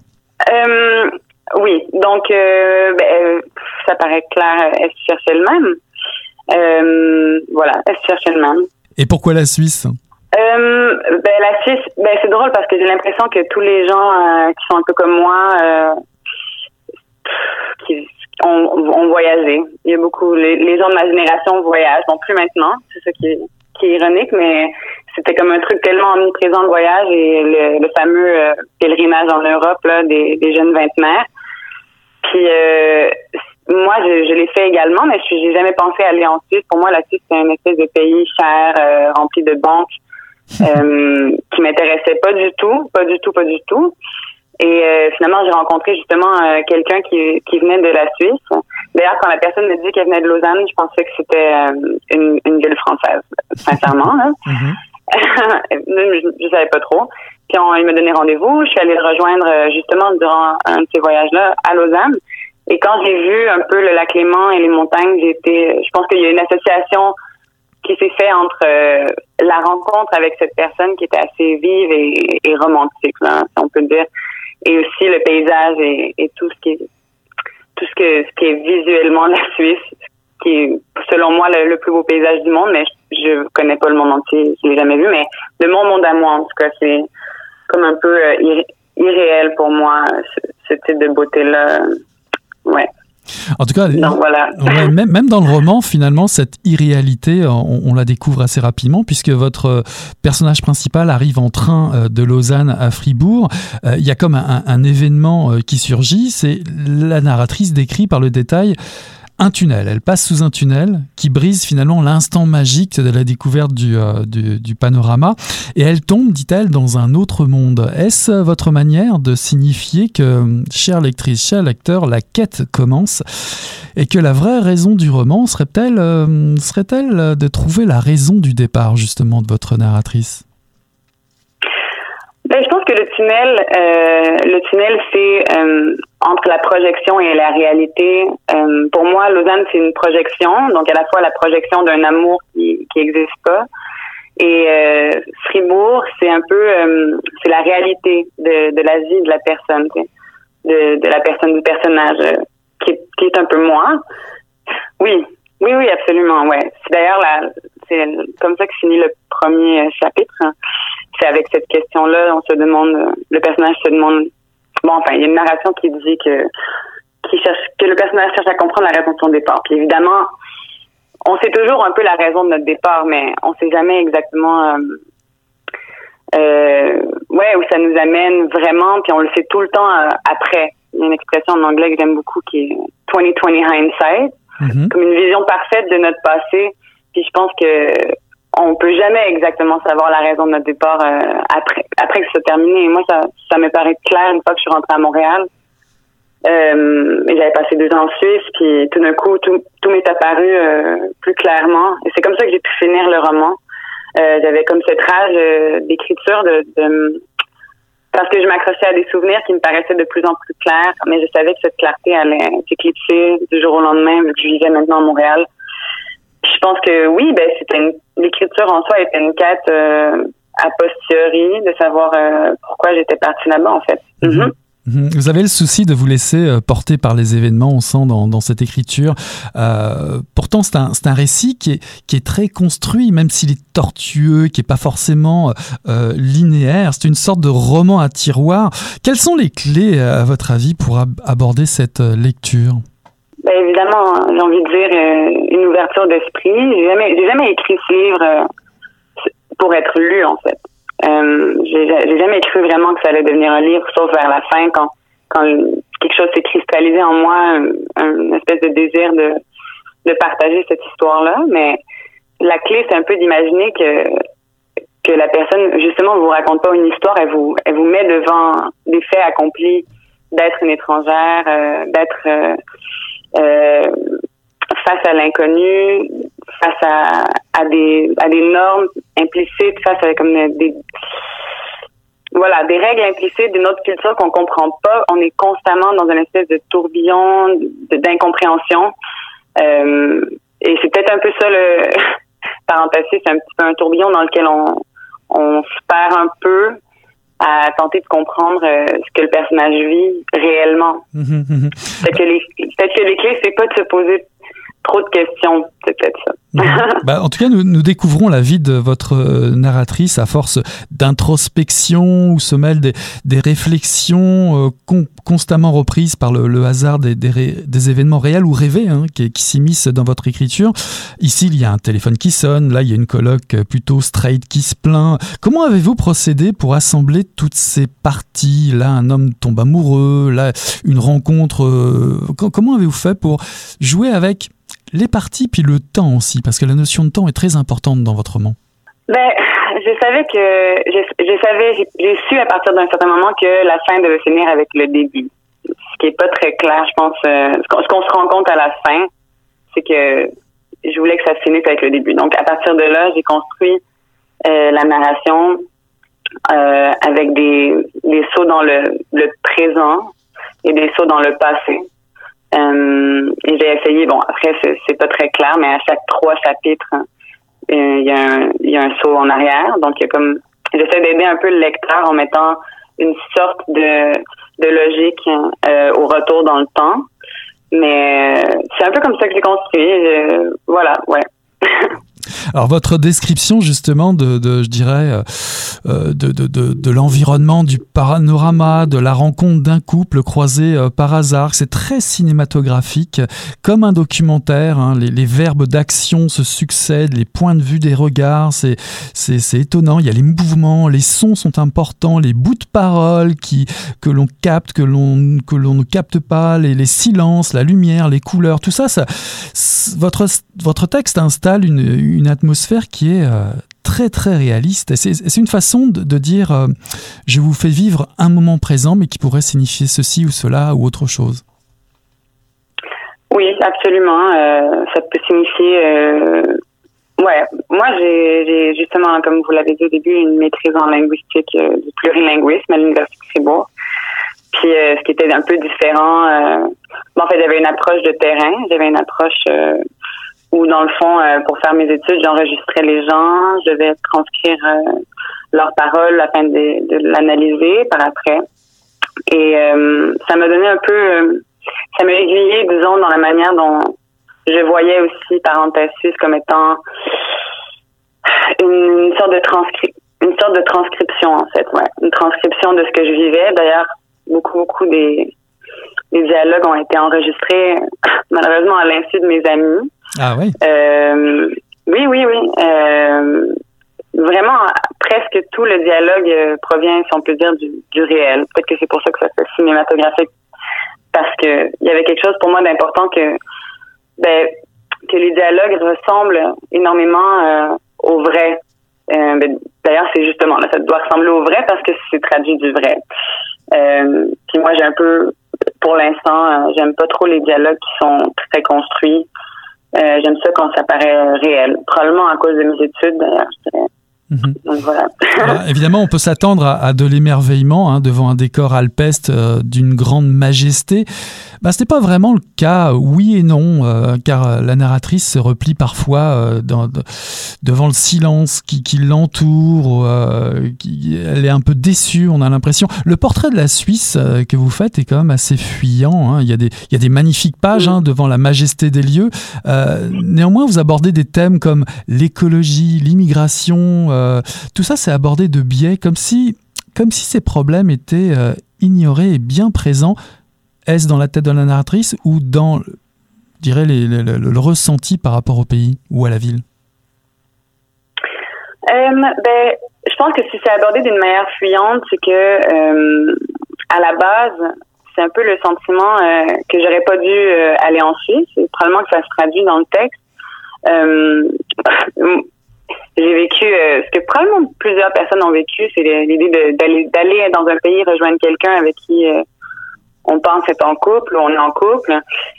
Oui, donc ben, ça paraît clair, elle cherche elle-même. Euh, voilà, elle cherche elle-même. Et pourquoi la Suisse? Euh, ben, La Suisse, ben, c'est drôle parce que j'ai l'impression que tous les gens euh, qui sont un peu comme moi, euh, qui ont, voyagé. Il y a beaucoup, les, gens de ma génération voyagent, non plus maintenant, c'est ça qui est, qui est ironique, mais c'était comme un truc tellement omniprésent le voyage et le, fameux pèlerinage en Europe là, des, des jeunes vingtenaires. Puis euh, moi, je, je l'ai fait également, mais je n'ai jamais pensé aller en Suisse. Pour moi, la Suisse, c'est un espèce de pays cher, euh, rempli de banques, euh, qui m'intéressait pas du tout, pas du tout, pas du tout. Et euh, finalement, j'ai rencontré justement euh, quelqu'un qui, qui venait de la Suisse. D'ailleurs, quand la personne me dit qu'elle venait de Lausanne, je pensais que c'était une, une, ville française, sincèrement. Là. Mm-hmm. je, je savais pas trop. Puis il m'a donné rendez-vous. Je suis allée le rejoindre justement durant un de ces voyages-là à Lausanne. Et quand j'ai vu un peu le lac Léman et les montagnes, j'étais, je pense qu'il y a une association qui s'est faite entre euh, la rencontre avec cette personne qui était assez vive et, romantique, si on peut dire, et aussi le paysage et, tout ce qui tout ce que ce qui est visuellement la Suisse, qui est selon moi le, plus beau paysage du monde, mais je, je connais pas le monde entier, je l'ai jamais vu, mais de mon monde à moi, en tout cas, c'est comme un peu euh, irréel pour moi ce, ce type de beauté là Ouais. En tout cas, même, dans le roman, finalement, cette irréalité, on, la découvre assez rapidement, puisque votre euh, personnage principal arrive en train euh, de Lausanne à Fribourg. Euh, il y a comme un, événement qui surgit, c'est la narratrice décrit par le détail un tunnel. Elle passe sous un tunnel qui brise finalement l'instant magique de la découverte du, euh, du, panorama. Et elle tombe, dit-elle, dans un autre monde. Est-ce votre manière de signifier que, chère lectrice, cher lecteur, la quête commence et que la vraie raison du roman serait-elle euh, serait-elle de trouver la raison du départ justement de votre narratrice? Ben, je pense que le tunnel, euh, le tunnel, c'est euh, entre la projection et la réalité. Euh, pour moi, Lausanne, c'est une projection, donc à la fois la projection d'un amour qui qui existe pas, et euh, Fribourg, c'est un peu, euh, c'est la réalité de, de la vie de la personne, de, de la personne du personnage, qui, est, qui est un peu moi. Oui, oui, oui, absolument, ouais. C'est d'ailleurs la, c'est comme ça que finit le premier chapitre c'est avec cette question-là, on se demande, le personnage se demande, bon, enfin, il y a une narration qui dit que, qui cherche, que le personnage cherche à comprendre la raison de son départ. Puis évidemment, on sait toujours un peu la raison de notre départ, mais on sait jamais exactement, euh, euh, ouais, où ça nous amène vraiment, puis on le sait tout le temps euh, après. Il y a une expression en anglais que j'aime beaucoup qui est 2020 hindsight, mm-hmm. comme une vision parfaite de notre passé. Puis je pense que on peut jamais exactement savoir la raison de notre départ euh, après après que ce soit terminé. Moi, ça, ça me paraît clair une fois que je suis rentrée à Montréal. Euh, j'avais passé deux ans en Suisse, puis tout d'un coup, tout, tout m'est apparu euh, plus clairement. Et c'est comme ça que j'ai pu finir le roman. Euh, j'avais comme cette rage d'écriture de, de, parce que je m'accrochais à des souvenirs qui me paraissaient de plus en plus clairs, mais je savais que cette clarté allait s'éclipser du jour au lendemain, vu que je vivais maintenant à Montréal je pense que oui, ben c'était l'écriture en soi était une quête euh, a posteriori de savoir euh, pourquoi j'étais partie là-bas en fait. Mhm. Mhm. Mhm. Vous avez le souci de vous laisser euh, porter par les événements, on sent dans, dans cette écriture. pourtant, c'est un, un, récit qui est, qui est très construit, même s'il est tortueux, qui n'est pas forcément linéaire. C'est une sorte de roman à tiroir. Quelles sont les clés, à votre avis, pour aborder cette lecture? Ben évidemment, j'ai envie de dire euh, une ouverture d'esprit. J'ai jamais, jamais écrit ce livre euh, pour être lu en fait. Euh, j'ai jamais cru vraiment que ça allait devenir un livre, sauf vers la fin quand quand quelque chose s'est cristallisé en moi, une espèce de désir de de partager cette histoire-là. Mais la clé, c'est un peu d'imaginer que que la personne justement vous raconte pas une histoire, elle vous elle vous met devant des faits accomplis d'être une étrangère, d'être euh, face à l'inconnu, face à, à, des, à des normes implicites, face à comme des voilà, des règles implicites d'une autre culture qu'on comprend pas. On est constamment dans une espèce de tourbillon d'incompréhension. Euh, et c'est peut-être un peu ça le parenthèse, c'est un petit peu un tourbillon dans lequel on, on se perd un peu à tenter de comprendre euh, ce que le personnage vit réellement. Mhm, mhm. peut-être que les que les clés c'est pas de se poser trop de questions, c'est peut-être ça. bah, en tout cas, nous, nous, découvrons la vie de votre euh, narratrice à force d'introspection où se mêlent des, des réflexions euh, constamment reprises par le, le hasard des, des, des, événements réels ou rêvés hein, qui, qui s'immiscent dans votre écriture. Ici, il y a un téléphone qui sonne, là, il y a une colloque plutôt straight qui se plaint. Comment avez-vous procédé pour assembler toutes ces parties? Là, un homme tombe amoureux, là, une rencontre. Euh, comment avez-vous fait pour jouer avec les parties puis le temps aussi, parce que la notion de temps est très importante dans votre roman. Ben, je savais que je, savais, j'ai su à partir d'un certain moment que la fin devait finir avec le début. Ce qui est pas très clair, je pense. Euh, ce qu'on se rend compte à la fin, c'est que je voulais que ça se finisse avec le début. Donc à partir de là, j'ai construit euh, la narration euh, avec des, des sauts dans le, le présent et des sauts dans le passé. Euh, j'ai essayé, bon, après, c'est pas très clair, mais à chaque trois chapitres, euh, il y, a un, saut en arrière. Donc, il y a comme, j'essaie d'aider un peu le lecteur en mettant une sorte de, de logique euh, au retour dans le temps. Mais c'est un peu comme ça que j'ai construit. voilà, ouais. Alors votre description justement de, je dirais, euh, de, de, de, de l'environnement, du panorama, de la rencontre d'un couple croisé euh, par hasard, c'est très cinématographique, comme un documentaire. Hein, les, verbes d'action se succèdent, les points de vue des regards, c'est étonnant. Il y a les mouvements, les sons sont importants, les bouts de parole qui que l'on capte, que l'on que l'on ne capte pas, les, silences, la lumière, les couleurs, tout ça, votre votre texte installe une atmosphère qui est euh, très très réaliste. C'est une façon de, dire euh, je vous fais vivre un moment présent, mais qui pourrait signifier ceci ou cela ou autre chose. Oui, absolument. Euh, ça peut signifier. Ouais, moi j'ai justement, comme vous l'avez dit au début, une maîtrise en linguistique du plurilinguisme à l'université de Fribourg. Puis ce qui était un peu différent, en fait, j'avais une approche de terrain, j'avais une approche où dans le fond, euh, pour faire mes études, j'enregistrais les gens, je devais transcrire euh, leurs paroles afin de, de l'analyser par après. Et euh, ça m'a donné un peu, ça m'a aiguillé, disons, dans la manière dont je voyais aussi parenthèse comme étant une, sorte de transcription une sorte de transcription en fait, ouais, une transcription de ce que je vivais. D'ailleurs, beaucoup beaucoup des, des dialogues ont été enregistrés malheureusement à l'insu de mes amis. Ah oui? Euh, oui, oui, oui. Euh, vraiment, presque tout le dialogue euh, provient, si on peut dire, du, du réel. Peut-être que c'est pour ça que ça fait cinématographique. Parce que il y avait quelque chose pour moi d'important que, ben, que les dialogues ressemblent énormément au vrai. Ben, D'ailleurs, c'est justement là, ça doit ressembler au vrai parce que c'est traduit du vrai. Puis moi, j'ai un peu, pour l'instant, j'aime pas trop les dialogues qui sont très construits. Euh, j'aime ça quand ça paraît réel. Probablement à cause de mes études, d'ailleurs, dirais. Mhm. Donc, voilà. Alors, évidemment, on peut s'attendre à, à, de l'émerveillement hein, devant un décor alpeste euh, d'une grande majesté. Bah, Ce n'est pas vraiment le cas, oui et non, euh, car la narratrice se replie parfois euh, devant le silence qui, l'entoure, euh, elle est un peu déçue, on a l'impression. Le portrait de la Suisse euh, que vous faites est quand même assez fuyant. Hein. Il, y a des, magnifiques pages hein, devant la majesté des lieux. Euh, néanmoins, vous abordez des thèmes comme l'écologie, l'immigration, tout ça c'est abordé de biais comme si ces problèmes étaient ignorés et bien présents est-ce dans la tête de la narratrice ou dans, je dirais, les, le, ressenti par rapport au pays ou à la ville? Euh, ben, Je pense que si c'est abordé d'une manière fuyante, c'est que euh, à la base, c'est un peu le sentiment euh, que j'aurais pas dû euh, aller en Suisse. C'est probablement que ça se traduit dans le texte. J'ai vécu ce que probablement plusieurs personnes ont vécu, c'est l'idée d'aller dans un pays rejoindre quelqu'un avec qui on pense être en couple, on est en couple,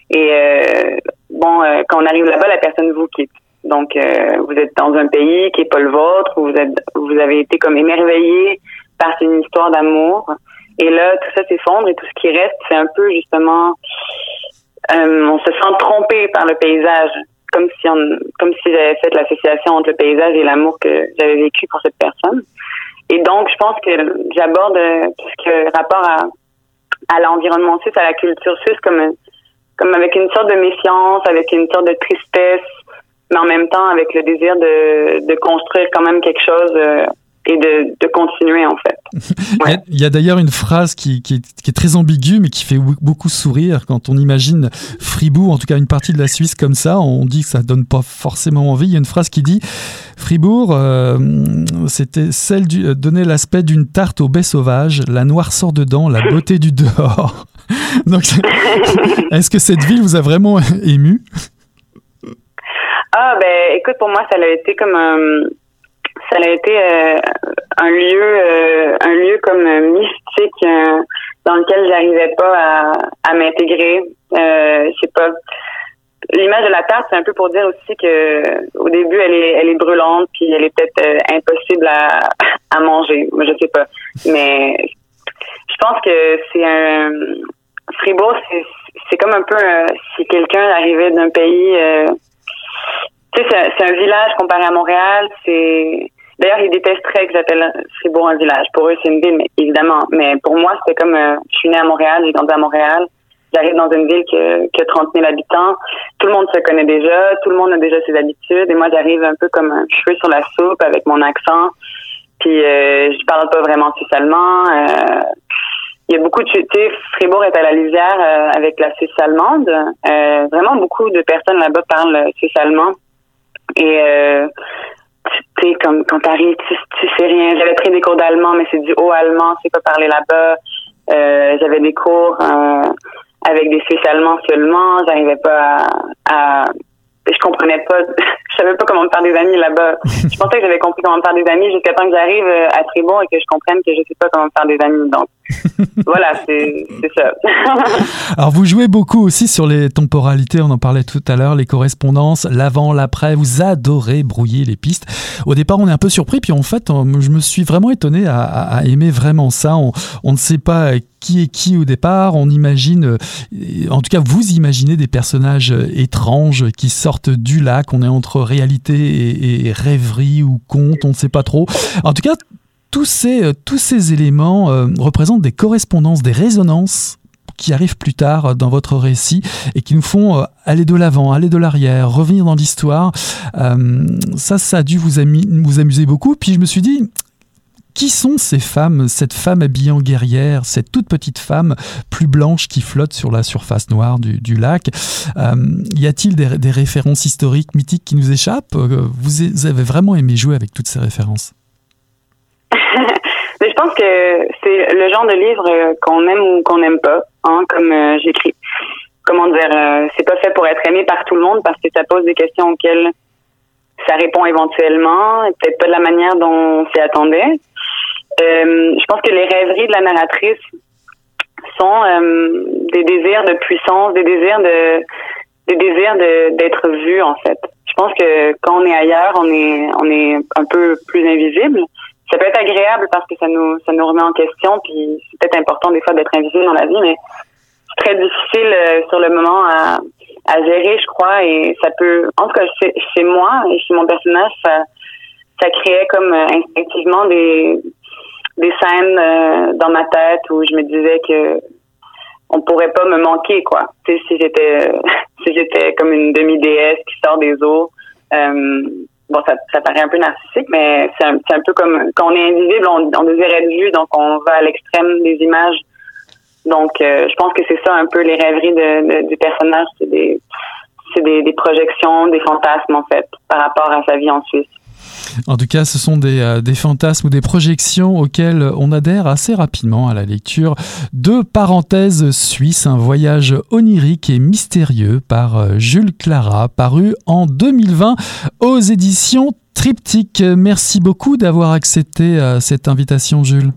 et euh, bon, euh, quand on arrive là-bas, la personne vous quitte. Donc, euh, vous êtes dans un pays qui est pas le vôtre, vous êtes, vous avez été comme émerveillé par une histoire d'amour, et là, tout ça s'effondre et tout ce qui reste, c'est un peu justement, on se sent trompé par le paysage, comme si comme si j'avais fait l'association entre le paysage et l'amour que j'avais vécu pour cette personne. Et donc, je pense que j'aborde tout ce qui est rapport à à l'environnement suisse, à la culture suisse, comme, comme avec une sorte de méfiance, avec une sorte de tristesse, mais en même temps avec le désir de, de construire quand même quelque chose euh, et de, de, continuer en fait. Ouais. Il y a, d'ailleurs une phrase qui, qui, est, qui, est, très ambiguë mais qui fait beaucoup sourire quand on imagine Fribourg, en tout cas une partie de la Suisse comme ça, on dit que ça donne pas forcément envie. Il y a une phrase qui dit Fribourg, euh, c'était celle du, euh, donnait l'aspect d'une tarte au baies sauvage, la noirceur dedans, la beauté du dehors. Donc, est-ce que cette ville vous a vraiment ému? Ah ben, écoute, pour moi, ça a été comme un ça a été euh, un lieu euh, un lieu comme mystique euh, dans lequel j'arrivais pas à, à m'intégrer. Euh, je sais pas l'image de la tarte c'est un peu pour dire aussi que au début elle est elle est brûlante puis elle est peut-être euh, impossible à, à manger. Je sais pas. Mais je pense que c'est un Fribourg c'est c'est comme un peu si quelqu'un arrivait d'un pays tu sais, c'est un village comparé à Montréal. C'est D'ailleurs, ils détesteraient que j'appelle Fribourg un village. Pour eux, c'est une ville, mais, évidemment. Mais pour moi, c'était comme, euh, je suis née à Montréal, j'ai grandi à Montréal. j'arrive dans une ville qui qui a 30 000 habitants. Tout le monde se connaît déjà, tout le monde a déjà ses habitudes. Et moi, j'arrive un peu comme un cheveu sur la soupe avec mon accent. Puis euh, je parle pas vraiment suisse allemand. Euh, il y a beaucoup de tu sais, Fribourg est à la lisière euh, avec la Suisse allemande. Euh, vraiment beaucoup de personnes là-bas parlent suisse allemand. Et euh, tu sais, comme quand t'arrives, tu, tu sais rien. J'avais pris des cours d'allemand, mais c'est du haut allemand, c'est pas parler là-bas. Euh, j'avais des cours avec des Suisses allemands seulement. J'arrivais pas à, à je comprenais pas, je savais pas comment me faire des amis là-bas. je pensais que j'avais compris comment me faire des amis jusqu'à temps que j'arrive euh, à Tribon et que je comprenne que je sais pas comment me faire des amis. Donc, voilà, c'est ça. Alors, vous jouez beaucoup aussi sur les temporalités, on en parlait tout à l'heure, les correspondances, l'avant, l'après, vous adorez brouiller les pistes. Au départ, on est un peu surpris, puis en fait, je me suis vraiment étonné à, à aimer vraiment ça. On, on ne sait pas qui est qui au départ. On imagine, euh, en tout cas, vous imaginez des personnages euh, étranges qui sortent du lac. On est entre réalité et, rêverie ou conte, on ne sait pas trop. En tout cas, tous ces, euh, tous ces éléments représentent des correspondances, des résonances qui arrivent plus tard dans votre récit et qui nous font aller de l'avant, aller de l'arrière, revenir dans l'histoire. ça, ça a dû vous, vous amuser beaucoup. Puis je me suis dit, qui sont ces femmes, cette femme habillée en guerrière, cette toute petite femme plus blanche qui flotte sur la surface noire du, lac euh, Y a-t-il des, références historiques, mythiques qui nous échappent euh, vous, avez vraiment aimé jouer avec toutes ces références je pense que c'est le genre de livre qu'on aime ou qu'on n'aime pas, hein, comme euh, j'écris. Comment dire, c'est pas fait pour être aimé par tout le monde parce que ça pose des questions auxquelles ça répond éventuellement, peut-être pas de la manière dont on s'y attendait. Euh, je pense que les rêveries de la narratrice sont euh, des désirs de puissance, des désirs de des désirs d'être vu en fait. Je pense que quand on est ailleurs, on est on est un peu plus invisible. Ça peut être agréable parce que ça nous ça nous remet en question, puis c'est peut-être important des fois d'être invisible dans la vie, mais c'est très difficile euh, sur le moment à, à gérer, je crois, et ça peut, en tout cas chez, chez moi et chez mon personnage, ça ça créait comme instinctivement des des scènes euh, dans ma tête où je me disais que on pourrait pas me manquer quoi. Tu sais, si j'étais si j'étais comme une demi déesse qui sort des eaux. Euh, bon, ça, ça paraît un peu narcissique, mais c'est un, un, peu comme quand on est invisible, on, on désire être vu, donc on va à l'extrême des images. Donc, euh, je pense que c'est ça un peu les rêveries de, du personnage, c'est des c'est des, des projections, des fantasmes en fait, par rapport à sa vie en Suisse. En tout cas, ce sont euh, des, fantasmes ou des projections auxquelles on adhère assez rapidement à la lecture de Parenthèses suisses, un voyage onirique et mystérieux par euh, Jules Clara, paru en 2020 aux éditions Triptyque. Merci beaucoup d'avoir accepté euh, cette invitation, Jules.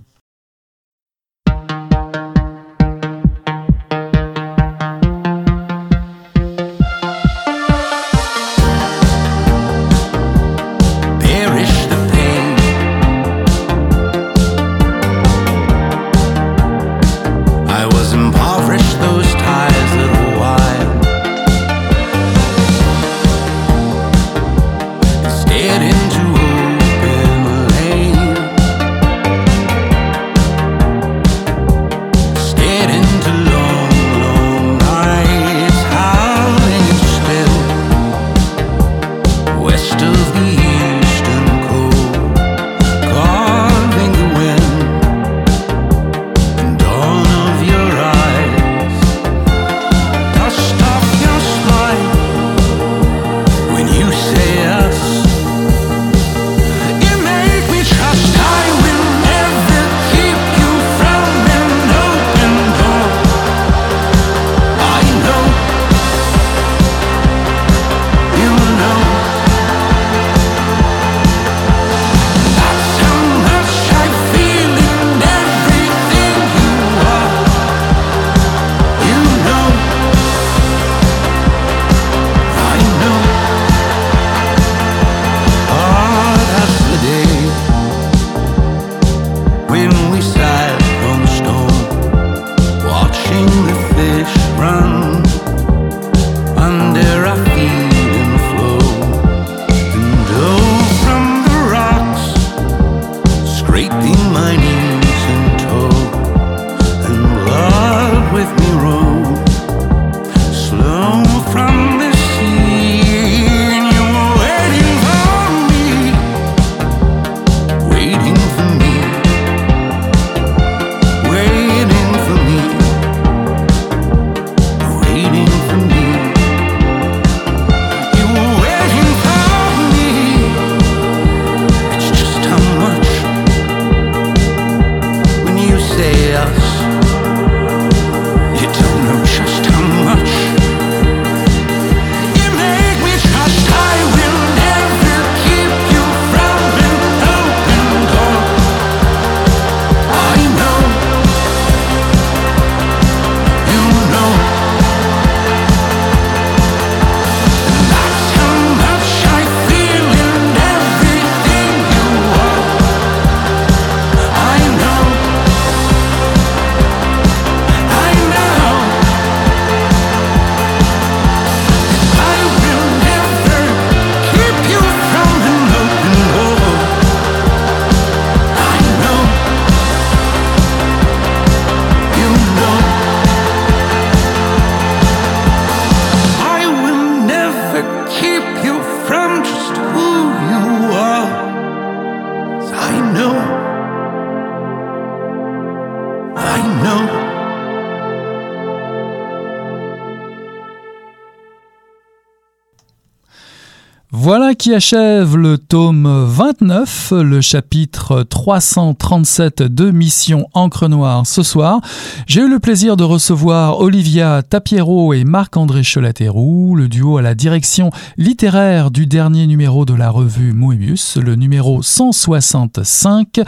Qui achève le tome 29, le chapitre 337 de Mission Encre Noire ce soir. J'ai eu le plaisir de recevoir Olivia Tapiero et Marc-André Cholaterou, le duo à la direction littéraire du dernier numéro de la revue Moebius, le numéro 165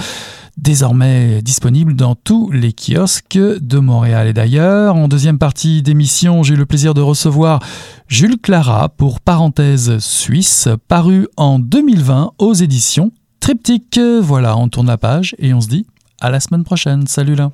désormais disponible dans tous les kiosques de Montréal et d'ailleurs. En deuxième partie d'émission, j'ai eu le plaisir de recevoir Jules Clara pour Parenthèse Suisse, paru en 2020 aux éditions Triptyque. Voilà, on tourne la page et on se dit à la semaine prochaine. Salut là